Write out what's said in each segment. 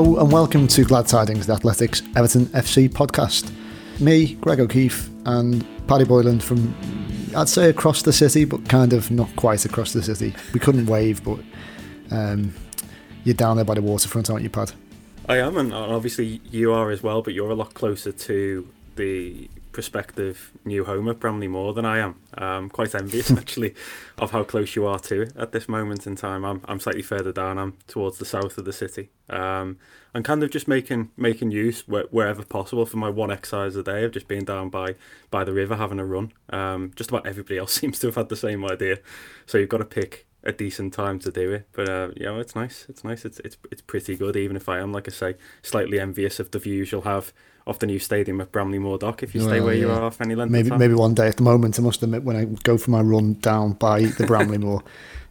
Hello and welcome to Glad Tidings, the Athletic's Everton FC podcast. Me, Greg O'Keefe, and Paddy Boylan from, I'd say across the city, but kind of not quite across the city. We couldn't wave, but um, you're down there by the waterfront, aren't you, Pad? I am, and obviously you are as well, but you're a lot closer to the prospective new home at Bramley-Moore than I am. I'm quite envious actually of how close you are to it at this moment in time. I'm I'm slightly further down. I'm towards the south of the city. Um, I'm kind of just making making use where, wherever possible for my one exercise a day of just being down by by the river having a run. Um, just about everybody else seems to have had the same idea. So you've got to pick a decent time to do it. But uh, it's nice. It's nice. It's it's it's pretty good. Even if I am, like I say, slightly envious of the views you'll have off the new stadium at Bramley-Moore Dock if you stay well, where yeah. you are for any length maybe, Maybe one day. At the moment, I must admit, when I go for my run down by the Bramley-Moore,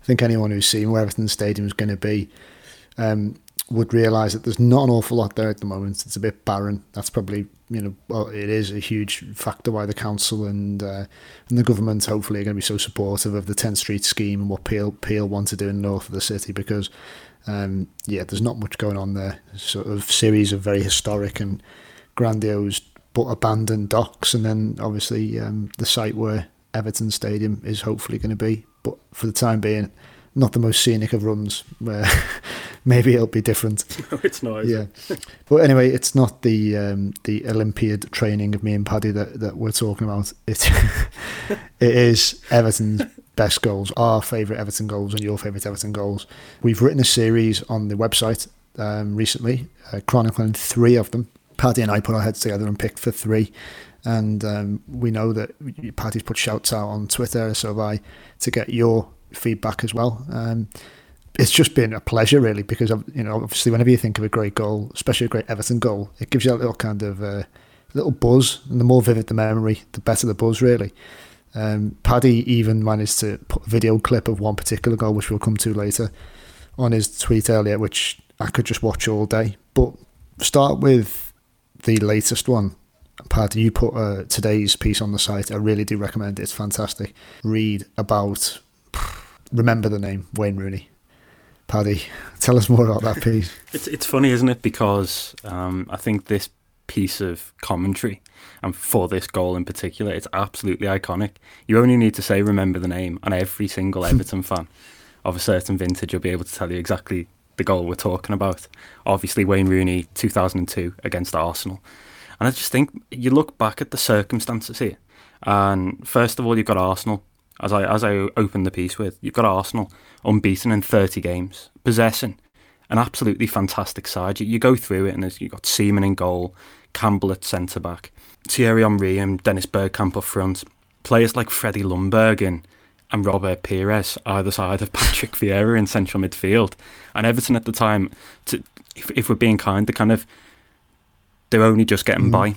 I think anyone who's seen where Everton Stadium is going to be um, would realise that there's not an awful lot there at the moment. It's a bit barren. That's probably you know well, it is a huge factor why the council and uh, and the government hopefully are going to be so supportive of the 10th Street scheme and what Peel Peel want to do in the north of the city because um, yeah, there's not much going on there. Sort of series of very historic and grandiose but abandoned docks, and then obviously um, the site where Everton Stadium is hopefully going to be. But for the time being, not the most scenic of runs. Where maybe it'll be different. No, it's not. Yeah, but anyway, it's not the um, the Olympiad training of me and Paddy that, that we're talking about. It it is Everton's best goals, our favourite Everton goals, and your favourite Everton goals. We've written a series on the website um, recently, uh, chronicling three of them. Paddy and I put our heads together and picked for three. And um, we know that Paddy's put shouts out on Twitter, so have I, to get your feedback as well. Um, it's just been a pleasure, really, because you know, obviously, whenever you think of a great goal, especially a great Everton goal, it gives you a little kind of uh, little buzz, and the more vivid the memory, the better the buzz, really. Um, Paddy even managed to put a video clip of one particular goal, which we'll come to later, on his tweet earlier, which I could just watch all day. But start with the latest one. Pat, you put uh, today's piece on the site. I really do recommend it. It's fantastic. Read about, remember the name, Wayne Rooney. Paddy, tell us more about that piece. it's, it's funny, isn't it? Because um, I think this piece of commentary, and for this goal in particular, it's absolutely iconic. You only need to say, remember the name, and every single Everton fan of a certain vintage will be able to tell you exactly the goal we're talking about. Obviously, Wayne Rooney, 2002 against Arsenal. And I just think you look back at the circumstances here, and first of all, you've got Arsenal. As I as I opened the piece with, you've got Arsenal unbeaten in 30 games, possessing an absolutely fantastic side. You, you go through it, and you've got Seaman in goal, Campbell at centre back, Thierry Henry and Dennis Bergkamp up front, players like Freddie Ljungberg and and Robert Pires either side of Patrick Vieira in central midfield. And Everton at the time, to, if, if we're being kind, they're kind of they're only just getting mm. by.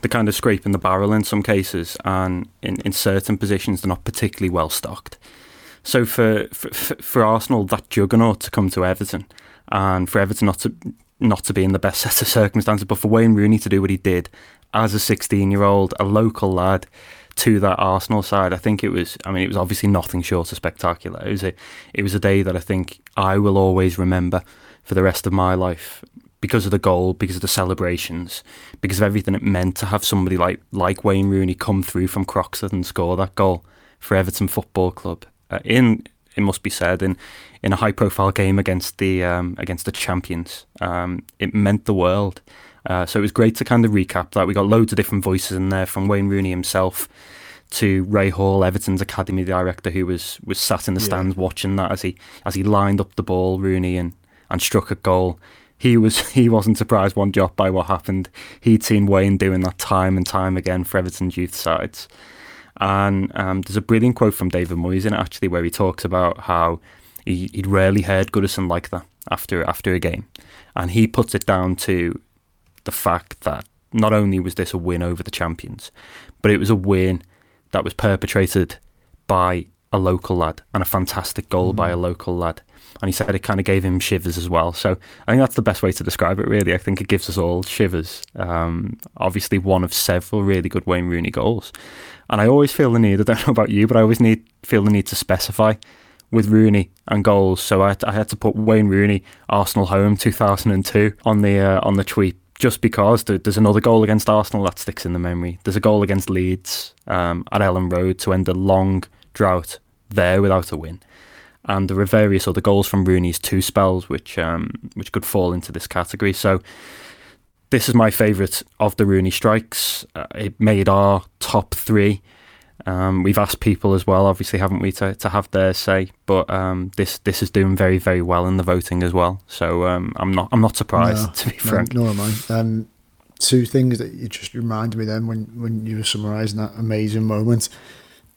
They're kind of scraping the barrel in some cases, and in, in certain positions, they're not particularly well stocked. So for, for for Arsenal, that juggernaut to come to Everton, and for Everton not to not to be in the best set of circumstances, but for Wayne Rooney to do what he did as a 16 year old, a local lad, to that Arsenal side, I think it was. I mean, it was obviously nothing short of spectacular. It was a, it was a day that I think I will always remember for the rest of my life because of the goal, because of the celebrations, because of everything it meant to have somebody like like Wayne Rooney come through from Croxteth and score that goal for Everton Football Club. Uh, in it must be said in in a high profile game against the um, against the champions, um, it meant the world. Uh, so it was great to kind of recap that. We got loads of different voices in there from Wayne Rooney himself to Ray Hall, Everton's academy director, who was was sat in the stands watching that as he as he lined up the ball, Rooney, and and struck a goal. He was he wasn't surprised one jot by what happened. He'd seen Wayne doing that time and time again for Everton's youth sides. And um, there's a brilliant quote from David Moyes in it actually, where he talks about how he, he, would rarely heard Goodison like that after after a game, and he puts it down to the fact that not only was this a win over the champions, but it was a win that was perpetrated by a local lad and a fantastic goal mm. by a mm. local lad. And he said it kind of gave him shivers as well. So I think that's the best way to describe it, really. I think it gives us all shivers. Um, obviously, one of several really good Wayne Rooney goals. And I always feel the need, I don't know about you, but I always need feel the need to specify with Rooney and goals. So I, I had to put Wayne Rooney, Arsenal home 2002 on the uh, on the tweet just because there's another goal against Arsenal that sticks in the memory. There's a goal against Leeds um, at Elland Road to end a long drought there without a win. And there are various other goals from Rooney's two spells which um, which could fall into this category. So this is my favourite of the Rooney strikes. Uh, it made our top three. Um, we've asked people as well, obviously, haven't we, to, to have their say. But um, this this is doing very very well in the voting as well. So um, I'm not I'm not surprised no, to be frank. No, nor am I. Um, two things that you just reminded me then when when you were summarising that amazing moment.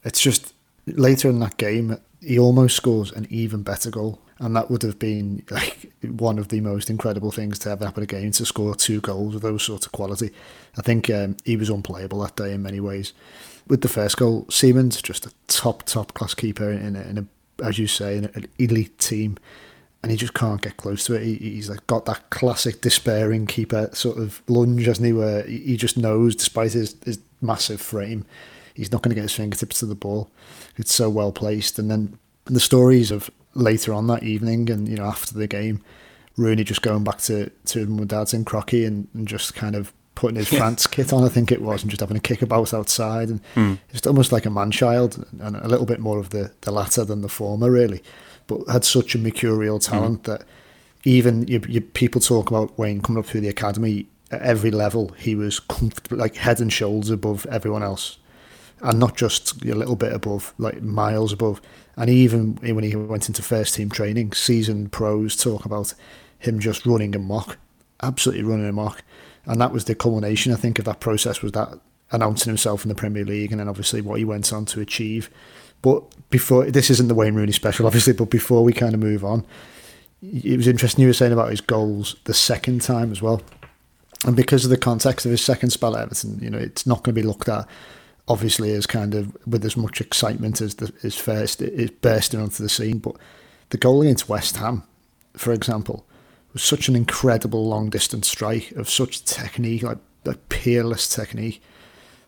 It's just later in that game, he almost scores an even better goal and that would have been like one of the most incredible things to ever happen again to score two goals of those sort of quality. I think um, he was unplayable that day in many ways. With the first goal, Seaman's just a top top class keeper in a, in a as you say, in an elite team, and he just can't get close to it. He, he's like got that classic despairing keeper sort of lunge, hasn't he? Where he just knows, despite his, his massive frame, he's not going to get his fingertips to the ball. It's so well placed, and then the stories of later on that evening and you know after the game, Rooney just going back to to mum dad's in Crocky and, and just kind of putting his France kit on, I think it was, and just having a kickabout outside, and mm. just almost like a man child, and a little bit more of the the latter than the former, really, but had such a mercurial hmm. talent mm. that even you, you, people talk about Wayne coming up through the academy at every level, he was comfortable, like head and shoulders above everyone else, and not just a little bit above, like miles above. And even when he went into first team training, seasoned pros talk about him just running amok, absolutely running amok. And that was the culmination, I think, of that process was that announcing himself in the Premier League and then obviously what he went on to achieve. But before, this isn't the Wayne Rooney special, obviously, but before we kind of move on, it was interesting you were saying about his goals the second time as well. And because of the context of his second spell at Everton, you know, it's not going to be looked at obviously as kind of with as much excitement as the, his first is bursting onto the scene. But the goal against West Ham, for example, was such an incredible long distance strike of such technique, like, like peerless technique,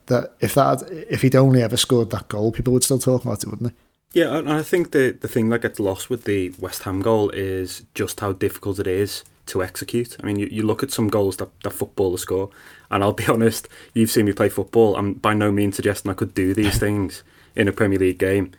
that if that if he'd only ever scored that goal, people would still talk about it, wouldn't they? Yeah, and I think the the thing that gets lost with the West Ham goal is just how difficult it is to execute. I mean, you, you look at some goals that, that footballers score, and I'll be honest, you've seen me play football. I'm by no means suggesting I could do these things in a Premier League game,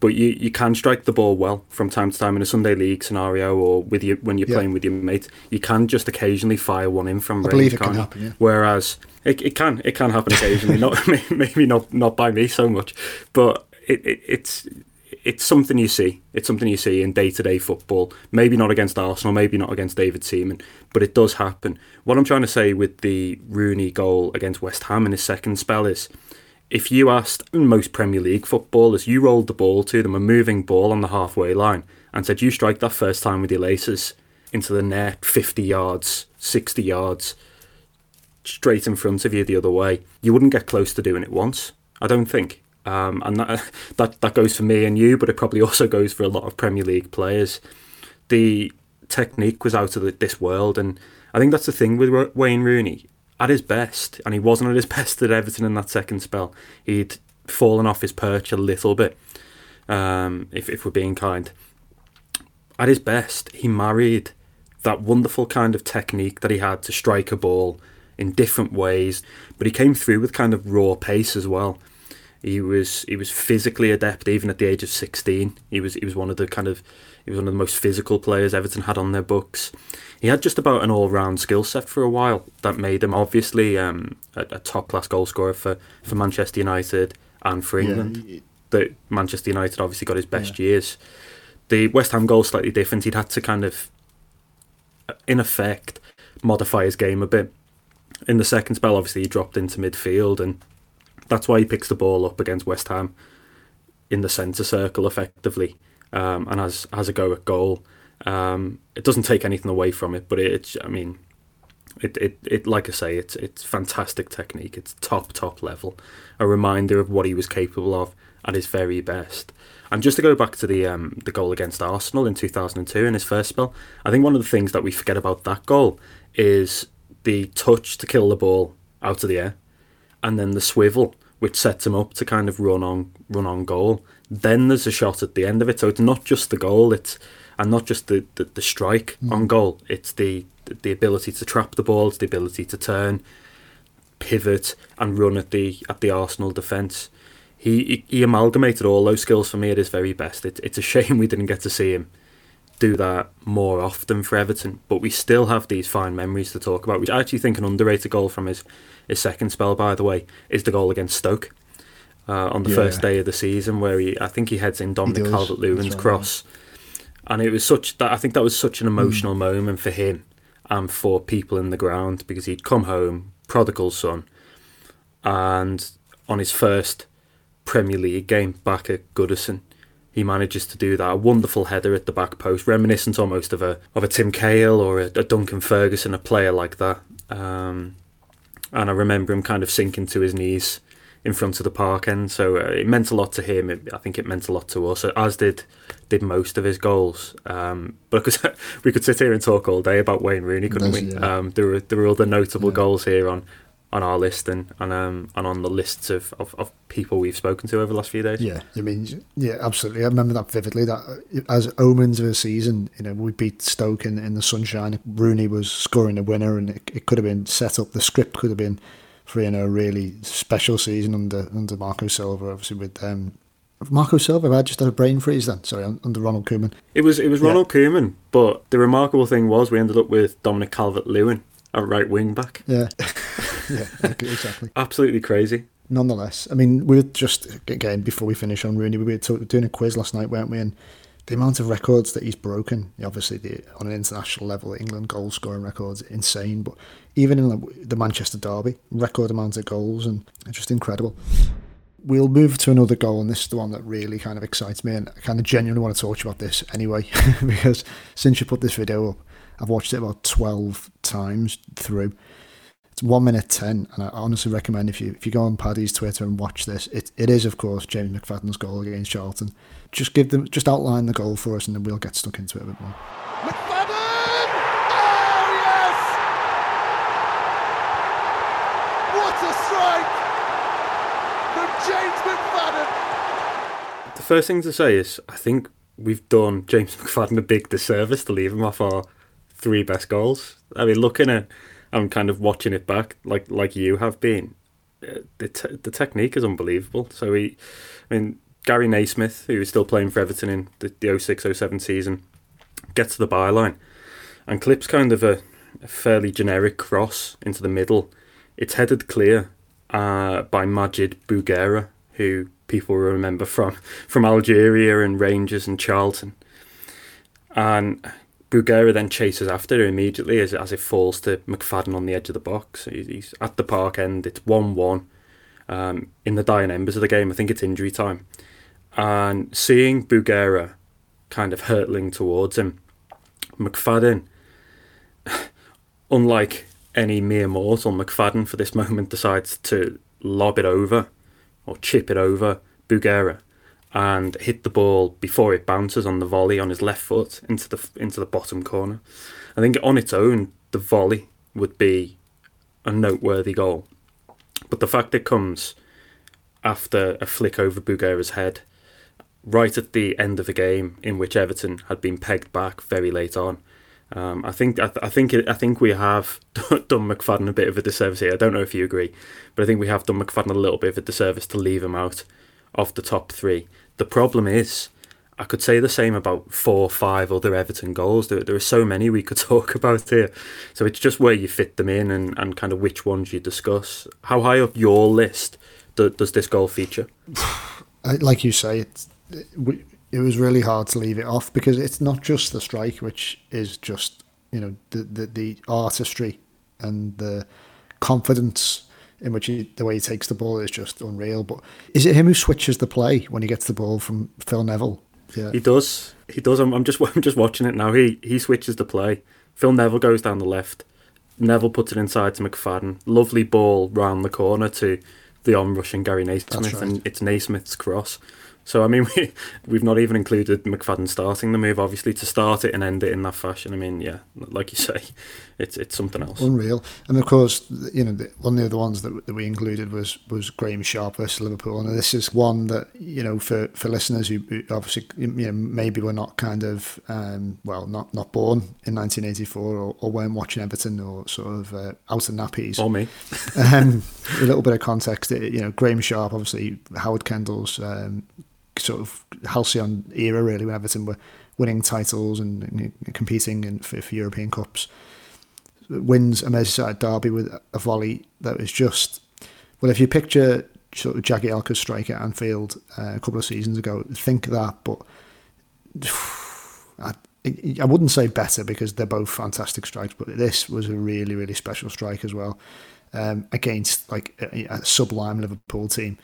but you, you can strike the ball well from time to time in a Sunday league scenario or with you when you're yeah. playing with your mate. You can just occasionally fire one in from I range. it can happen. Yeah. Whereas it, it can it can happen occasionally, not maybe not not by me so much, but it, it it's it's something you see. It's something you see in day to day football. Maybe not against Arsenal, maybe not against David Seaman, but it does happen. What I'm trying to say with the Rooney goal against West Ham in his second spell is if you asked most Premier League footballers, you rolled the ball to them, a moving ball on the halfway line, and said, You strike that first time with your laces into the net, 50 yards, 60 yards, straight in front of you the other way, you wouldn't get close to doing it once. I don't think. Um, and that, that that goes for me and you, but it probably also goes for a lot of Premier League players. The technique was out of this world, and I think that's the thing with Wayne Rooney. At his best, and he wasn't at his best at Everton in that second spell. He'd fallen off his perch a little bit, um, if if we're being kind. At his best, he married that wonderful kind of technique that he had to strike a ball in different ways, but he came through with kind of raw pace as well. He was he was physically adept even at the age of sixteen. He was he was one of the kind of he was one of the most physical players Everton had on their books. He had just about an all round skill set for a while that made him obviously um, a, a top class goal scorer for, for Manchester United and for England. Yeah. Manchester United obviously got his best yeah. years. The West Ham goal slightly different. He'd had to kind of, in effect, modify his game a bit. In the second spell, obviously, he dropped into midfield and that's why he picks the ball up against West Ham in the centre circle effectively um, and has has a go at goal. Um, it doesn't take anything away from it, but it's I mean, it, it, it like I say, it's it's fantastic technique. It's top top level. A reminder of what he was capable of at his very best. And just to go back to the um, the goal against Arsenal in 2002 in his first spell, I think one of the things that we forget about that goal is the touch to kill the ball out of the air and then the swivel, which sets him up to kind of run on run on goal. Then there's a shot at the end of it. So it's not just the goal, it's and not just the, the, the strike mm. on goal. It's the the ability to trap the ball, it's the ability to turn, pivot, and run at the at the Arsenal defence. He, he amalgamated all those skills for me at his very best. It, it's a shame we didn't get to see him do that more often for Everton, but we still have these fine memories to talk about. Which I actually think an underrated goal from his his second spell, by the way, is the goal against Stoke uh, on the yeah. first day of the season, where he I think he heads in Dominic Calvert Lewin's right, cross, yeah. and it was such that I think that was such an emotional mm. moment for him and for people in the ground because he'd come home, prodigal son, and on his first Premier League game back at Goodison, he manages to do that. A wonderful header at the back post, reminiscent almost of a of a Tim Cahill or a, a Duncan Ferguson, a player like that. Um, and I remember him kind of sinking to his knees in front of the park end. So uh, it meant a lot to him. It, I think it meant a lot to us, as did did most of his goals. Um, but because we could sit here and talk all day about Wayne Rooney, couldn't we? Yeah. Um, there were there were other notable yeah. goals here on on our list and and um and on the lists of, of, of people we've spoken to over the last few days. Yeah, I mean, yeah, absolutely. I remember that vividly. That uh, as omens of a season, you know, we beat Stoke in, in the sunshine. Rooney was scoring the winner, and it, it could have been set up. The script could have been for know a really special season under under Marco Silva, obviously with um, Marco Silva I just had a brain freeze then. Sorry, under Ronald Koeman. It was it was Ronald yeah. Koeman, but the remarkable thing was we ended up with Dominic Calvert Lewin a right wing back. Yeah, yeah, exactly. Absolutely crazy. Nonetheless, I mean, we were just again before we finish on Rooney, we were doing a quiz last night, weren't we? And the amount of records that he's broken, obviously the, on an international level, England goal scoring records, insane. But even in the Manchester derby, record amount of goals and just incredible. We'll move to another goal, and this is the one that really kind of excites me, and I kind of genuinely want to talk to you about this anyway, because since you put this video up, I've watched it about 12 times through. It's one minute 10, and I honestly recommend if you if you go on Paddy's Twitter and watch this, it, it is, of course, James McFadden's goal against Charlton. Just give them, just outline the goal for us, and then we'll get stuck into it a bit more. McFadden! Oh, yes! What a strike from James McFadden! The first thing to say is, I think we've done James McFadden a big disservice to leave him off our three best goals. I mean, looking at, I'm kind of watching it back like like you have been. Uh, the te- the technique is unbelievable. So he, I mean, Gary Naysmith, who is still playing for Everton in the, the 06-07 season, gets to the byline and clips kind of a, a fairly generic cross into the middle. It's headed clear uh, by Majid Bougherra, who people remember from from Algeria and Rangers and Charlton. And Bougherra then chases after immediately as, as it falls to McFadden on the edge of the box. He's at the park end. It's 1 1 um, in the dying embers of the game. I think it's injury time. And seeing Bougherra kind of hurtling towards him, McFadden, unlike any mere mortal, McFadden for this moment decides to lob it over or chip it over Bougherra and hit the ball before it bounces on the volley on his left foot into the into the bottom corner. I think on its own, the volley would be a noteworthy goal, but the fact it comes after a flick over Bougherra's head, right at the end of the game in which Everton had been pegged back very late on. Um, I think I, th- I think I think we have done McFadden a bit of a disservice here. I don't know if you agree, but I think we have done McFadden a little bit of a disservice to leave him out of the top three. The problem is, I could say the same about four or five other Everton goals. There, there are so many we could talk about here. So it's just where you fit them in and, and kind of which ones you discuss. How high up your list do, does this goal feature? Like you say, it's, it, was really hard to leave it off because it's not just the strike, which is just, you know, the, the, the artistry and the confidence in which he, the way he takes the ball is just unreal. But is it him who switches the play when he gets the ball from Phil Neville? Yeah. He does. He does. I'm, I'm just I'm just watching it now. He he switches the play. Phil Neville goes down the left. Neville puts it inside to McFadden. Lovely ball round the corner to the on-rushing Gary Naysmith, right. and it's Naysmith's cross. So I mean, we we've not even included McFadden starting the move, obviously, to start it and end it in that fashion. I mean, yeah, like you say, it's it's something else. Unreal, and of course, you know, the, one of the other ones that, that we included was was Graeme Sharp versus Liverpool, and this is one that you know for, for listeners who, who obviously you know maybe were not kind of um, well not not born in 1984 or, or weren't watching Everton or sort of uh, out of nappies or me. um, a little bit of context, you know, Graeme Sharp, obviously Howard Kendall's. Um, sort of halcyon era, really, when Everton were winning titles and, and competing in, for, for, European Cups. Wins a Merseyside derby with a volley that was just, well, if you picture sort of Jagielka's strike at Anfield uh, a couple of seasons ago, think of that, but I, I wouldn't say better because they're both fantastic strikes, but this was a really, really special strike as well um, against like a, a sublime Liverpool team.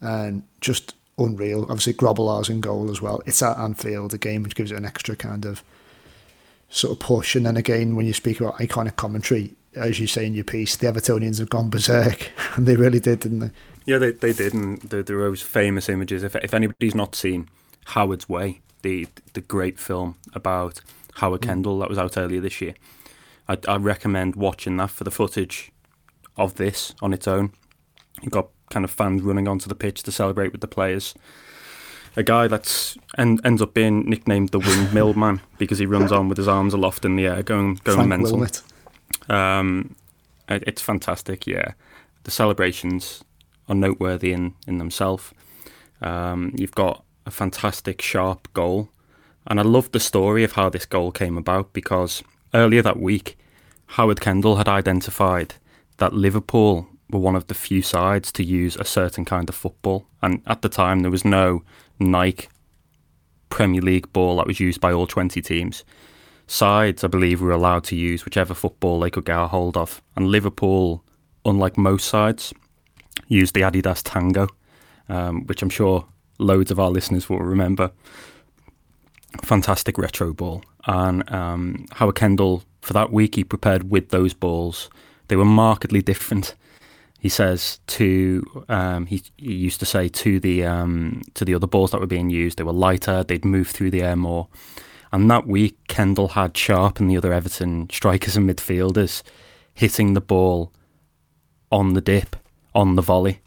And just unreal. Obviously, Grobbelaar's in goal as well. It's at Anfield, a game which gives it an extra kind of sort of push. And then again, when you speak about iconic commentary, as you say in your piece, the Evertonians have gone berserk, and they really did, didn't they? Yeah, they they did, and there, there are those famous images. If if anybody's not seen Howard's Way, the the great film about Howard mm. Kendall that was out earlier this year, I, I recommend watching that for the footage of this on its own. You've got kind of fans running onto the pitch to celebrate with the players. A guy that's and ends up being nicknamed the Windmill Man because he runs on with his arms aloft in the air, going going Frank mental. Um, it, it's fantastic. Yeah, the celebrations are noteworthy in in themselves. Um, you've got a fantastic sharp goal, and I love the story of how this goal came about because earlier that week, Howard Kendall had identified that Liverpool were one of the few sides to use a certain kind of football. And at the time, there was no Nike Premier League ball that was used by all 20 teams. Sides, I believe, were allowed to use whichever football they could get a hold of. And Liverpool, unlike most sides, used the Adidas Tango, um, which I'm sure loads of our listeners will remember. Fantastic retro ball. And um, Howard Kendall, for that week, he prepared with those balls. They were markedly different he says to um, he, he, used to say to the um, to the other balls that were being used they were lighter they'd move through the air more. And that week Kendall had Sharp and the other Everton strikers and midfielders hitting the ball on the dip on the volley.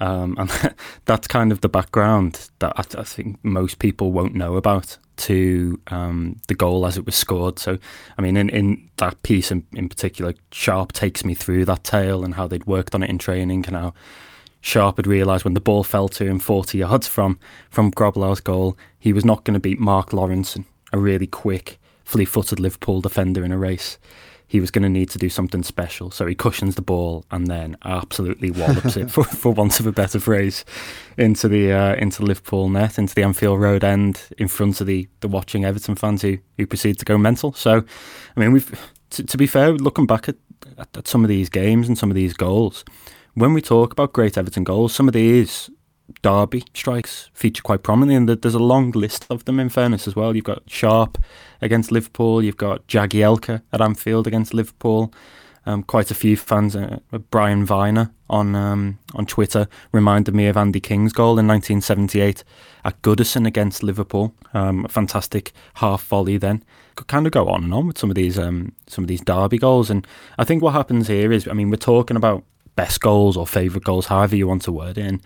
Um, and that's kind of the background that I, I, think most people won't know about to um, the goal as it was scored. So, I mean, in, in that piece in, in particular, Sharp takes me through that tale and how they'd worked on it in training and how Sharp had realised when the ball fell to him 40 yards from, from Grobbelaar's goal, he was not going to beat Mark Lawrence, a really quick, fleet footed Liverpool defender in a race he was going to need to do something special. So he cushions the ball and then absolutely wallops it, for, for want of a better phrase, into the uh, into Liverpool net, into the Anfield Road end, in front of the, the watching Everton fans who who proceed to go mental. So, I mean, we've to, to be fair, looking back at, at, at some of these games and some of these goals, when we talk about great Everton goals, some of these Derby strikes feature quite prominently, and there's a long list of them. In fairness, as well, you've got Sharp against Liverpool, you've got Jagielka at Anfield against Liverpool. Um, quite a few fans, uh, Brian Viner on um, on Twitter, reminded me of Andy King's goal in 1978 at Goodison against Liverpool. Um, a fantastic half volley. Then could kind of go on and on with some of these um, some of these Derby goals, and I think what happens here is, I mean, we're talking about best goals or favourite goals, however you want to word it. And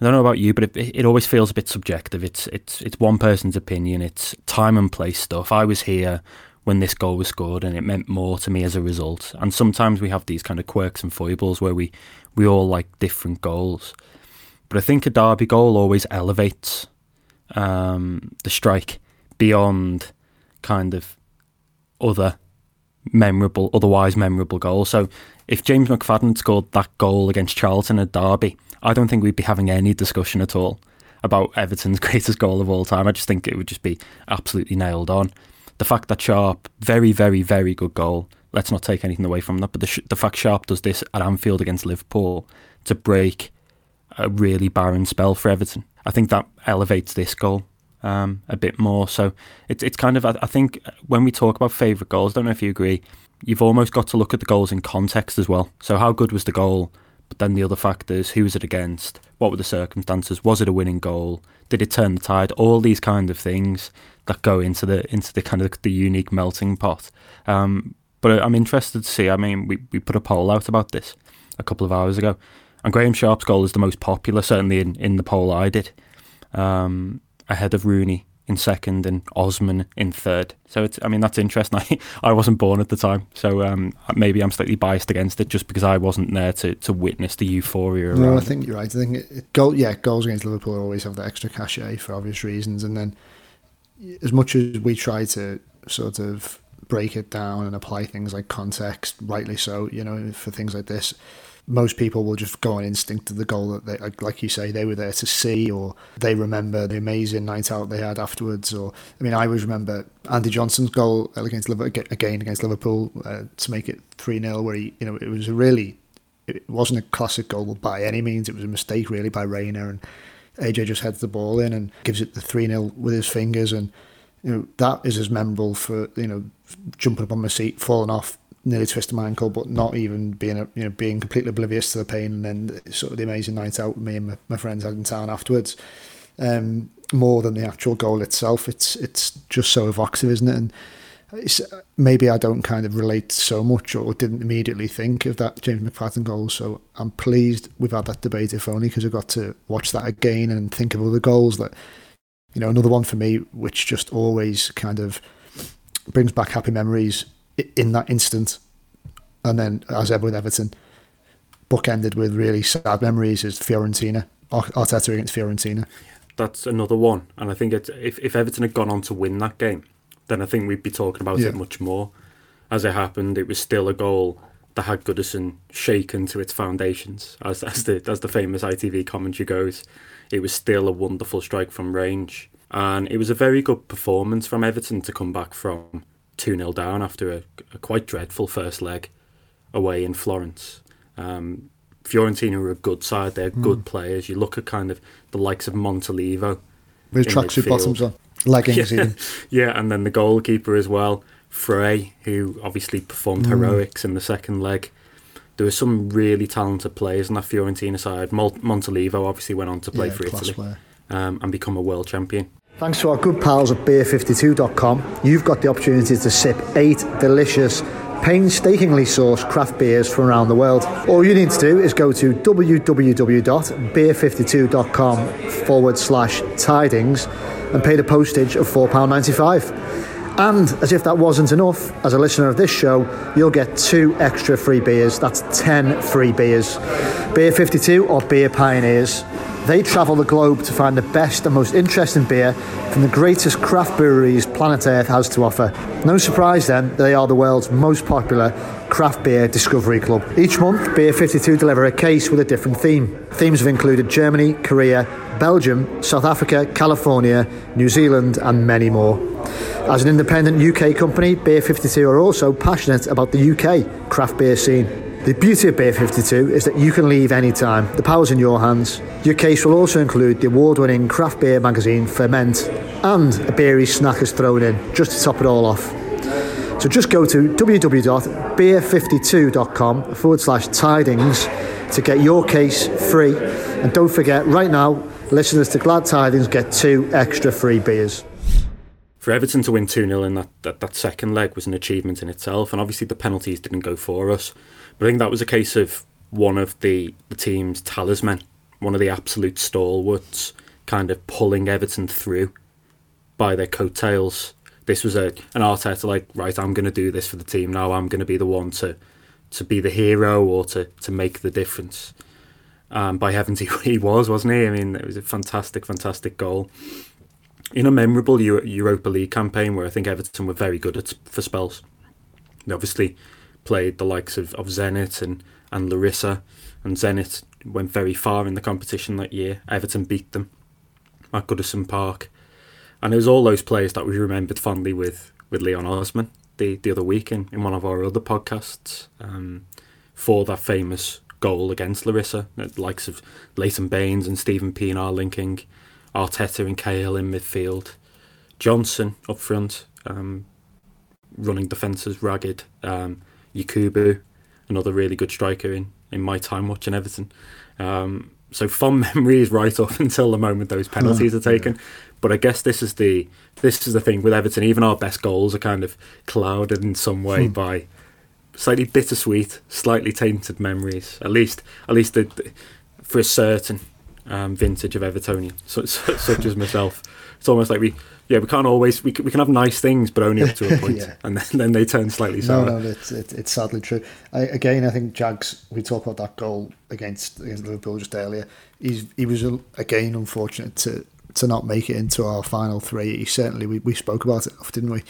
I don't know about you, but it, it always feels a bit subjective. It's it's it's one person's opinion. It's time and place stuff. I was here when this goal was scored, and it meant more to me as a result. And sometimes we have these kind of quirks and foibles where we we all like different goals. But I think a derby goal always elevates um, the strike beyond kind of other memorable, otherwise memorable goals. So if James McFadden scored that goal against Charlton at Derby, I don't think we'd be having any discussion at all about Everton's greatest goal of all time. I just think it would just be absolutely nailed on. The fact that Sharp, very, very, very good goal. Let's not take anything away from that. But the, the fact Sharp does this at Anfield against Liverpool to break a really barren spell for Everton, I think that elevates this goal um, a bit more. So it's it's kind of I, think when we talk about favourite goals, I don't know if you agree, you've almost got to look at the goals in context as well. So how good was the goal But then the other factors: who was it against? What were the circumstances? Was it a winning goal? Did it turn the tide? All these kind of things that go into the into the kind of the unique melting pot. Um, but I'm interested to see. I mean, we, we put a poll out about this a couple of hours ago, and Graeme Sharp's goal is the most popular, certainly in, in the poll I did, um, ahead of Rooney in second and Osman in third. So it's, I mean, that's interesting. I, I wasn't born at the time, so um, maybe I'm slightly biased against it just because I wasn't there to, to witness the euphoria. No, I think you're right. I think it, it- goal, yeah, goals against Liverpool always have that extra cachet for obvious reasons. And then, as much as we try to sort of break it down and apply things like context, rightly so, you know, for things like this, most people will just go on instinct to the goal that they, like- you say, they were there to see, or they remember the amazing night out they had afterwards. Or, I mean, I always remember Andy Johnson's goal against Liverpool, again against Liverpool uh, to make it 3 0, where he, you know, it was a really it wasn't a classic goal by any means. It was a mistake really by Reina, and AJ just heads the ball in and gives it the three 0 with his fingers, and you know that is as memorable for you know jumping up on my seat, falling off, nearly twisting my ankle, but not even being a, you know being completely oblivious to the pain, and then sort of the amazing night out me and my, my friends had in town afterwards. Um, more than the actual goal itself, it's it's just so evocative, isn't it? And it's, maybe I don't kind of relate so much or didn't immediately think of that James McFadden goal. So I'm pleased we've had that debate, if only because I got to watch that again and think of other goals that, you know, another one for me, which just always kind of brings back happy memories in that instant. And then, as ever with Everton, bookended with really sad memories is Fiorentina, Arteta against Fiorentina. that's another one. And I think it's, if, if Everton had gone on to win that game, then I think we'd be talking about Yeah. it much more. As it happened, it was still a goal that had Goodison shaken to its foundations, as, as the as the famous ITV commentary goes. It was still a wonderful strike from range, and it was a very good performance from Everton to come back from two 0 down after a, a quite dreadful first leg away in Florence. Um, Fiorentina are a good side; they're good players. You look at kind of the likes of Montolivo, With tracksuit bottoms on, leggings yeah, yeah, and then the goalkeeper as well, Frey, who obviously performed heroics in the second leg. There were some really talented players on that Fiorentina side. Mol- Montolivo obviously went on to play Yeah, for Italy um, and become a world champion. Thanks to our good pals at beer52.com, you've got the opportunity to sip eight delicious, painstakingly sourced craft beers from around the world. All you need to do is go to www.beer52.com forward slash tidings and pay the postage of £4.95. And as if that wasn't enough, as a listener of this show, you'll get two extra free beers. That's 10 free beers. Beer 52 or Beer Pioneers. They travel the globe to find the best and most interesting beer from the greatest craft breweries planet Earth has to offer. No surprise then, they are the world's most popular craft beer discovery club. Each month, Beer 52 deliver a case with a different theme. Themes have included Germany, Korea, Belgium, South Africa, California, New Zealand, and many more. As an independent UK company, Beer 52 are also passionate about the UK craft beer scene. The beauty of Beer 52 is that you can leave anytime. The power's in your hands. Your case will also include the award-winning craft beer magazine Ferment and a beery snack is thrown in, just to top it all off. So just go to www.beer52.com forward slash tidings to get your case free. And don't forget, right now, listeners to Glad Tidings get two extra free beers. For Everton to win 2 0 in that, that, that second leg was an achievement in itself, and obviously the penalties didn't go for us. I think that was a case of one of the, the team's talisman, one of the absolute stalwarts, kind of pulling Everton through by their coattails. This was a an Arteta like, right, I'm going to do this for the team now. I'm going to be the one to to be the hero or to, to make the difference. Um, by heavens, he, he was, wasn't he? I mean, it was a fantastic, fantastic goal in a memorable Euro- Europa League campaign where I think Everton were very good at for spells. They obviously played the likes of, of Zenit and, and Larissa, and Zenit went very far in the competition that year. Everton beat them at Goodison Park. And it was all those players that we remembered fondly with, with Leon Osman the, the other week in, in one of our other podcasts um, for that famous goal against Larissa. The likes of Leighton Baines and Steven Pienaar linking Arteta and Cahill in midfield, Johnson up front, um, running defences ragged, um, Yakubu, another really good striker in, in my time watching Everton. Um, so fond memories right up until the moment those penalties are taken. Yeah. But I guess this is the this is the thing with Everton. Even our best goals are kind of clouded in some way hmm. by slightly bittersweet, slightly tainted memories. At least, at least the, the, for a certain um, vintage of Evertonian, such, such as myself. It's almost like we, yeah, we can't always we can, we can have nice things, but only up to a point, yeah. and then, then they turn slightly sour. No, no, it's it, it's sadly true. I, again, I think Jags. We talked about that goal against against Liverpool just earlier. He's he was again unfortunate to to not make it into our final three. He certainly we, we spoke about it, didn't we?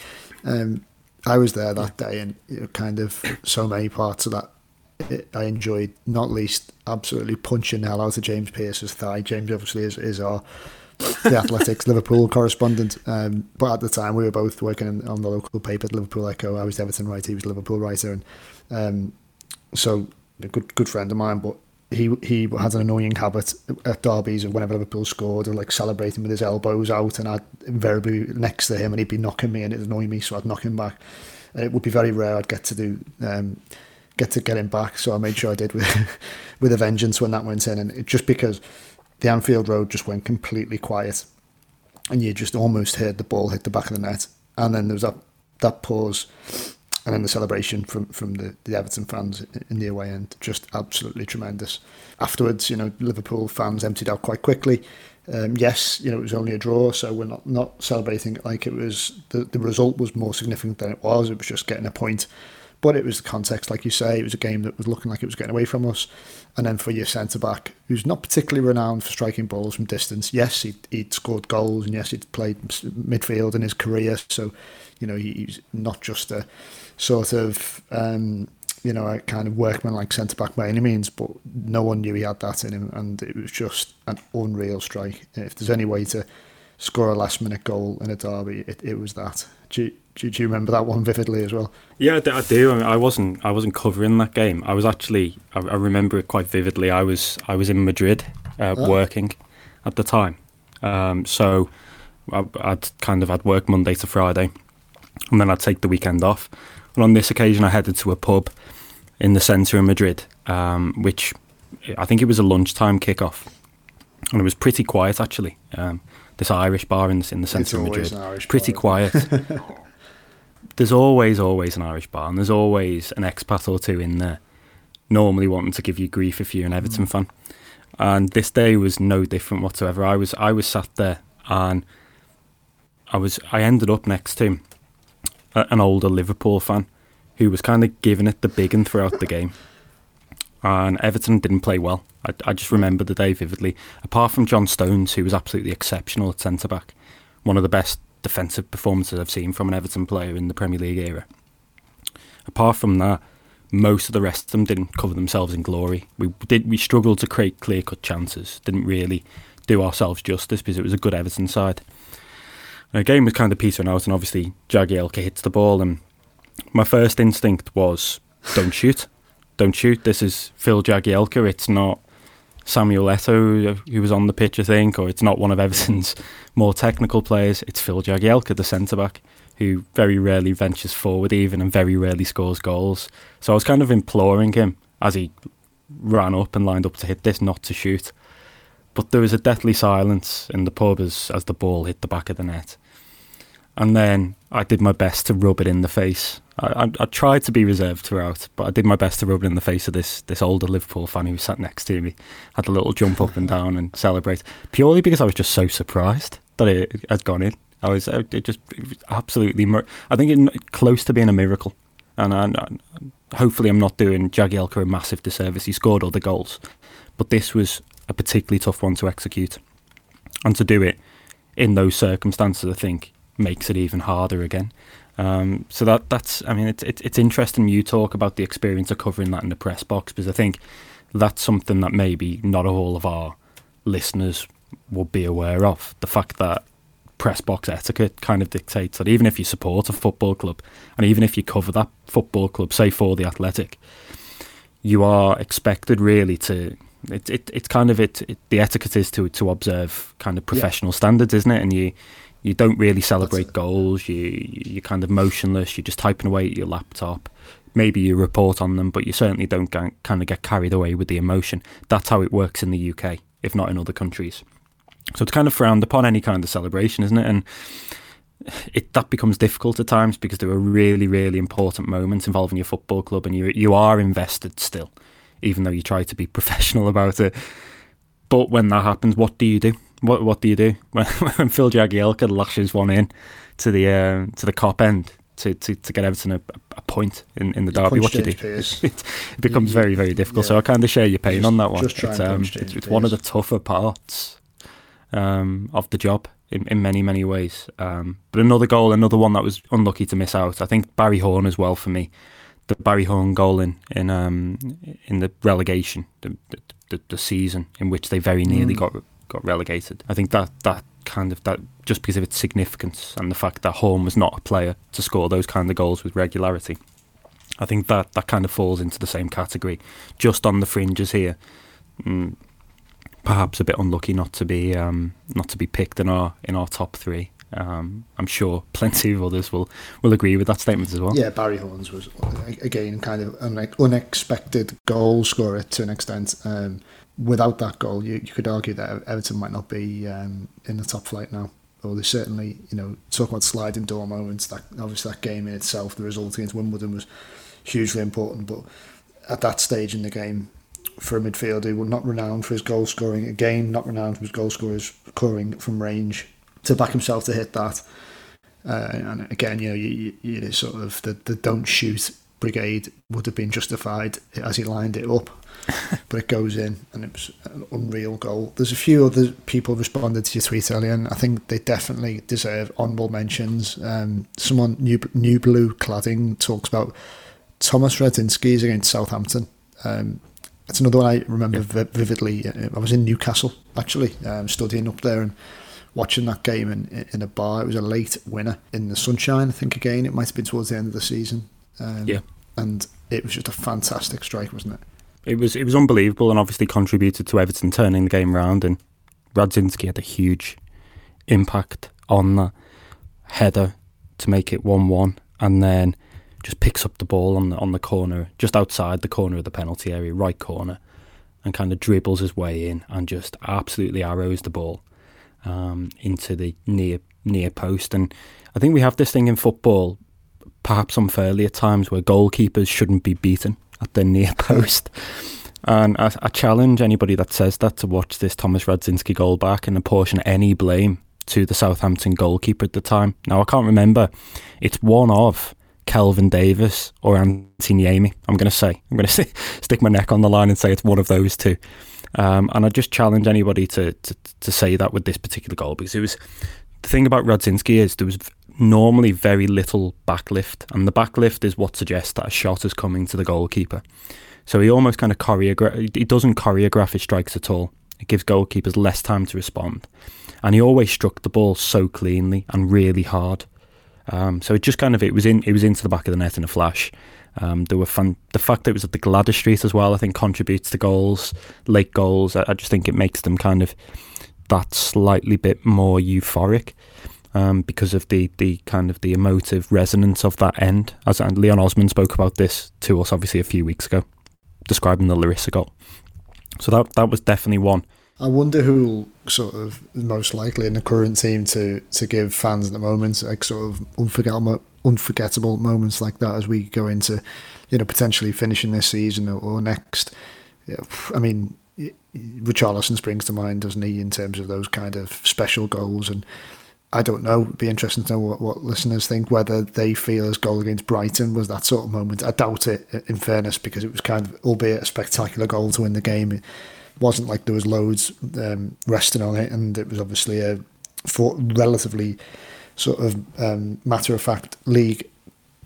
Um, I was there that day, and you know, kind of so many parts of that I enjoyed. Not least, absolutely punching the hell out of James Pierce's thigh. James obviously is, is our the Athletic's Liverpool correspondent, um, but at the time we were both working in, on the local paper, the Liverpool Echo. I was Everton writer, he was Liverpool writer, and um, so a good good friend of mine. But he he had an annoying habit at derbies and whenever Liverpool scored of like celebrating with his elbows out and I'd invariably next to him and he'd be knocking me and it'd annoy me so I'd knock him back and it would be very rare I'd get to do um, get to get him back so I made sure I did with with a vengeance when that went in and it, just because the Anfield Road just went completely quiet and you just almost heard the ball hit the back of the net and then there was that that pause and then the celebration from from the, the Everton fans in the away end just absolutely tremendous. Afterwards, you know, Liverpool fans emptied out quite quickly. Um, yes, you know, it was only a draw, so we're not, not celebrating it like it was the, the result was more significant than it was. It was just getting a point. But it was the context, like you say, it was a game that was looking like it was getting away from us. And then for your centre back, who's not particularly renowned for striking balls from distance, yes, he'd, he'd scored goals, and yes, he'd played midfield in his career. So, you know, he's not just a sort of um, you know a kind of workman like centre back by any means, but no one knew he had that in him, and it was just an unreal strike. If there's any way to score a last minute goal in a derby, it, it was that. Do you, do, you remember that one vividly as well? Yeah, I do. I, mean, I wasn't. I wasn't covering that game. I was actually. I, I remember it quite vividly. I was. I was in Madrid uh, oh. working at the time. Um, so I, I'd kind of had work Monday to Friday, and then I'd take the weekend off. And on this occasion, I headed to a pub in the centre of Madrid, um, which I think it was a lunchtime kickoff, and it was pretty quiet actually. Um, this Irish bar in the, in the centre of Madrid, pretty bar, quiet. there's always, always an Irish bar, and there's always an expat or two in there, normally wanting to give you grief if you're an Everton mm. fan. And this day was no different whatsoever. I was, I was sat there, and I was, I ended up next to him an older Liverpool fan who was kind of giving it the big and throughout the game. And Everton didn't play well. I, I just remember the day vividly. Apart from John Stones, who was absolutely exceptional at centre back, one of the best defensive performances I've seen from an Everton player in the Premier League era. Apart from that, most of the rest of them didn't cover themselves in glory. We did we struggled to create clear cut chances. Didn't really do ourselves justice because it was a good Everton side the game was kind of petering out, and obviously Jagielka hits the ball, and my first instinct was, don't shoot, don't shoot. This is Phil Jagielka. It's not Samuel Eto'o who was on the pitch, I think, or it's not one of Everton's more technical players. It's Phil Jagielka, the centre back, who very rarely ventures forward even and very rarely scores goals. So I was kind of imploring him as he ran up and lined up to hit this not to shoot. But there was a deathly silence in the pub as, as the ball hit the back of the net and then I did my best to rub it in the face. I, I, I, tried to be reserved throughout, but I did my best to rub it in the face of this this older Liverpool fan who sat next to me. Had a little jump up and down and celebrate purely because I was just so surprised that it had gone in. I was uh, it just it was absolutely. I think it close to being a miracle, and, and hopefully I'm not doing Jagielka a massive disservice. He scored all the goals, but this was a particularly tough one to execute, and to do it in those circumstances, I think makes it even harder again. Um, so that that's I mean it's, it's it's interesting you talk about the experience of covering that in the press box because I think that's something that maybe not all of our listeners will be aware of. The fact that press box etiquette kind of dictates that even if you support a football club and even if you cover that football club, say for the Athletic, you are expected really to. It, it it's kind of it, it the etiquette is to to observe kind of professional yeah. standards, isn't it? And you you don't really celebrate goals. You you're kind of motionless. You're just typing away at your laptop. maybe you report on them, but you certainly don't kind of get carried away with the emotion. That's how it works in the UK, if not in other countries. So it's kind of frowned upon any kind of celebration, isn't it? And it that becomes difficult at times because there are really, really important moments involving your football club, and you you are invested still, even though you try to be professional about it. But when that happens, what do you do? What what do you do when, when Phil Jagielka lashes one in to the uh, to the Kop end to, to, to get Everton a, a point in, in the derby? What do you do? it, it becomes very very difficult. Yeah. So I kind of share your pain just, on that one. It's, um, it's, it's one of the tougher parts um, of the job in, in many, many ways. Um, but another goal, another one that was unlucky to miss out. I think Barry Horne as well for me. The Barry Horne goal in in um, in the relegation, the, the, the season in which they very nearly mm. got got relegated. I think that that kind of that just because of its significance and the fact that Horne was not a player to score those kind of goals with regularity. I think that that kind of falls into the same category, just on the fringes here. Mm, perhaps a bit unlucky not to be um, not to be picked in our in our top three. Um, I'm sure plenty of others will, will agree with that statement as well. Yeah, Barry Horne's was again kind of an unexpected goal scorer to an extent. Um, without that goal, you, you could argue that Everton might not be um, in the top flight now. Or they certainly, you know, talk about sliding door moments. That obviously that game in itself, the result against Wimbledon was hugely important. But at that stage in the game, for a midfielder who not renowned for his goal scoring, again not renowned for his goal scorers scoring from range, to back himself to hit that. Uh, and again, you know, you, you, you sort of the, the don't shoot brigade would have been justified as he lined it up, but it goes in and it was an unreal goal. There's a few other people responded to your tweet earlier, and I think they definitely deserve honourable mentions. Um, someone new new blue cladding talks about Thomas Radzinski's against Southampton. Um, it's another one I remember yeah. vividly. Uh, I was in Newcastle actually, um, studying up there and watching that game in, in a bar. It was a late winner in the sunshine. I think again it might have been towards the end of the season. Um, yeah, and it was just a fantastic strike, wasn't it? It was. It was unbelievable, and obviously contributed to Everton turning the game around. And Radzinski had a huge impact on that header to make it one-one, and then just picks up the ball on the on the corner, just outside the corner of the penalty area, right corner, and kind of dribbles his way in and just absolutely arrows the ball um, into the near near post. And I think we have this thing in football, perhaps unfairly at times, where goalkeepers shouldn't be beaten at the near post. And I, I challenge anybody that says that to watch this Thomas Radzinski goal back and apportion any blame to the Southampton goalkeeper at the time. Now I can't remember. It's one of Kelvin Davis or Antti Niemi. I'm going to say, I'm going to stick my neck on the line and say it's one of those two. Um, and I just challenge anybody to, to, to say that with this particular goal because it was the thing about Radzinski is there was normally very little backlift, and the backlift is what suggests that a shot is coming to the goalkeeper. So he almost kind of choreograph. He doesn't choreograph his strikes at all. It gives goalkeepers less time to respond, and he always struck the ball so cleanly and really hard. Um, so it just kind of it was in it was into the back of the net in a flash. Um, there were fun. The fact that it was at the Gladys Street as well, I think, contributes to goals, late goals. I, I just think it makes them kind of that slightly bit more euphoric um, because of the the kind of the emotive resonance of that end. As and Leon Osman spoke about this to us, obviously a few weeks ago, describing the goal. So that that was definitely one. I wonder who sort of most likely in the current team to to give fans at the moment like sort of unforgettable unforgettable moments like that as we go into you know potentially finishing this season or, or next. I mean, Richarlison springs to mind, doesn't he, in terms of those kind of special goals and. I don't know. It'd be interesting to know what, what listeners think, whether they feel his goal against Brighton was that sort of moment. I doubt it, in fairness, because it was kind of, albeit a spectacular goal to win the game, it wasn't like there was loads um, resting on it, and it was obviously a for relatively sort of um, matter of fact league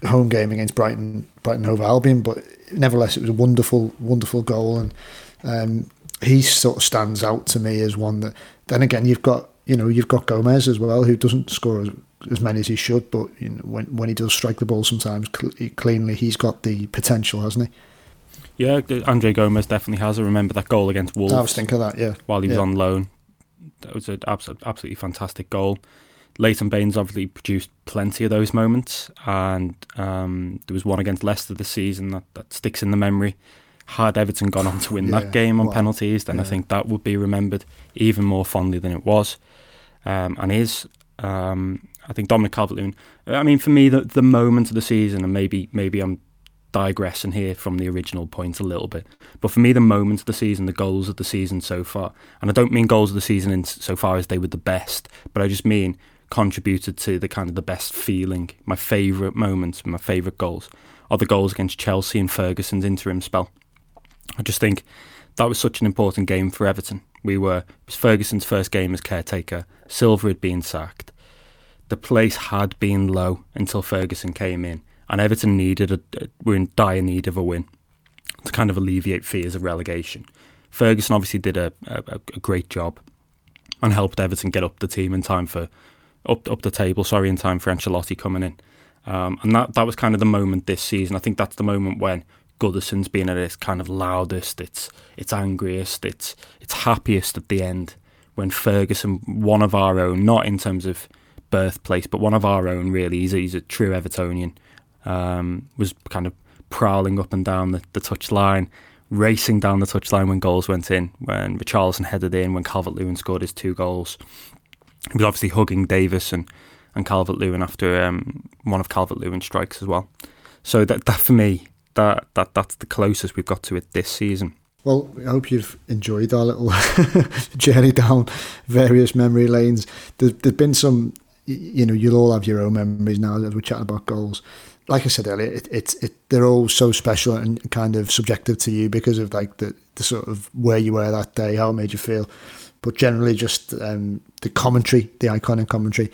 home game against Brighton, Brighton Hove Albion. But nevertheless, it was a wonderful, wonderful goal, and um, he sort of stands out to me as one that. Then again, you've got you know you've got Gomes as well, who doesn't score as, as many as he should, but you know when when he does strike the ball, sometimes cl- cleanly, he's got the potential, hasn't he? Yeah, Andre Gomes definitely has. I remember that goal against Wolves. I was thinking of that, yeah. While he was yeah. on loan, that was an absolutely fantastic goal. Leighton Baines obviously produced plenty of those moments, and um, there was one against Leicester this season that, that sticks in the memory. Had Everton gone on to win Yeah, that game on wow. penalties, then I think that would be remembered even more fondly than it was, um, and is. Um, I think Dominic Calvert-Lewin. I mean, for me, the the moment of the season, and maybe maybe I'm digressing here from the original point a little bit. But for me, the moment of the season, the goals of the season so far, and I don't mean goals of the season in so far as they were the best, but I just mean contributed to the kind of the best feeling. My favourite moments, my favourite goals, are the goals against Chelsea and Ferguson's interim spell. I just think that was such an important game for Everton. We were it was Ferguson's first game as caretaker. Silva had been sacked. The place had been low until Ferguson came in, and Everton needed a, were in dire need of a win to kind of alleviate fears of relegation. Ferguson obviously did a, a, a great job and helped Everton get up the team in time for up up the table. Sorry, in time for Ancelotti coming in, um, and that that was kind of the moment this season. I think that's the moment when Goodison's been at its kind of loudest, it's it's angriest, it's it's happiest at the end when Ferguson, one of our own, not in terms of birthplace, but one of our own. Really, he's a, he's a true Evertonian. Um, was kind of prowling up and down the, the touchline, racing down the touchline when goals went in, when Richarlison headed in, when Calvert Lewin scored his two goals. He was obviously hugging Davies and, and Calvert Lewin after um, one of Calvert Lewin's strikes as well. So that that for me, that that that's the closest we've got to it this season. Well, I hope you've enjoyed our little journey down various memory lanes. There, there's been some, you know, you'll all have your own memories now as we're chatting about goals. Like I said earlier, it, it's it, they're all so special and kind of subjective to you because of like the, the sort of where you were that day, how it made you feel. But generally, just um, the commentary, the iconic commentary.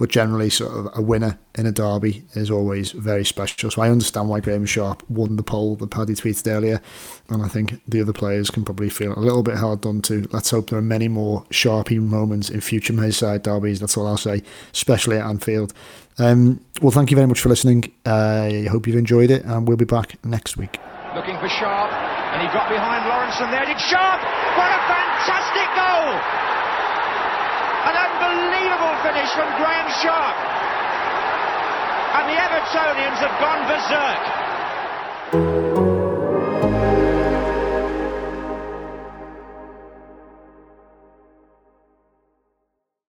But generally, sort of a winner in a derby is always very special. So I understand why Graeme Sharp won the poll that Paddy tweeted earlier, and I think the other players can probably feel a little bit hard done to. Let's hope there are many more Sharpie moments in future Merseyside derbies. That's all I'll say, especially at Anfield. Um, well, thank you very much for listening. I hope you've enjoyed it, and we'll be back next week. looking for Sharp, and he got behind Lawrence and there did Sharp. What a fantastic goal! Unbelievable finish from Graeme Sharp. And the Evertonians have gone berserk.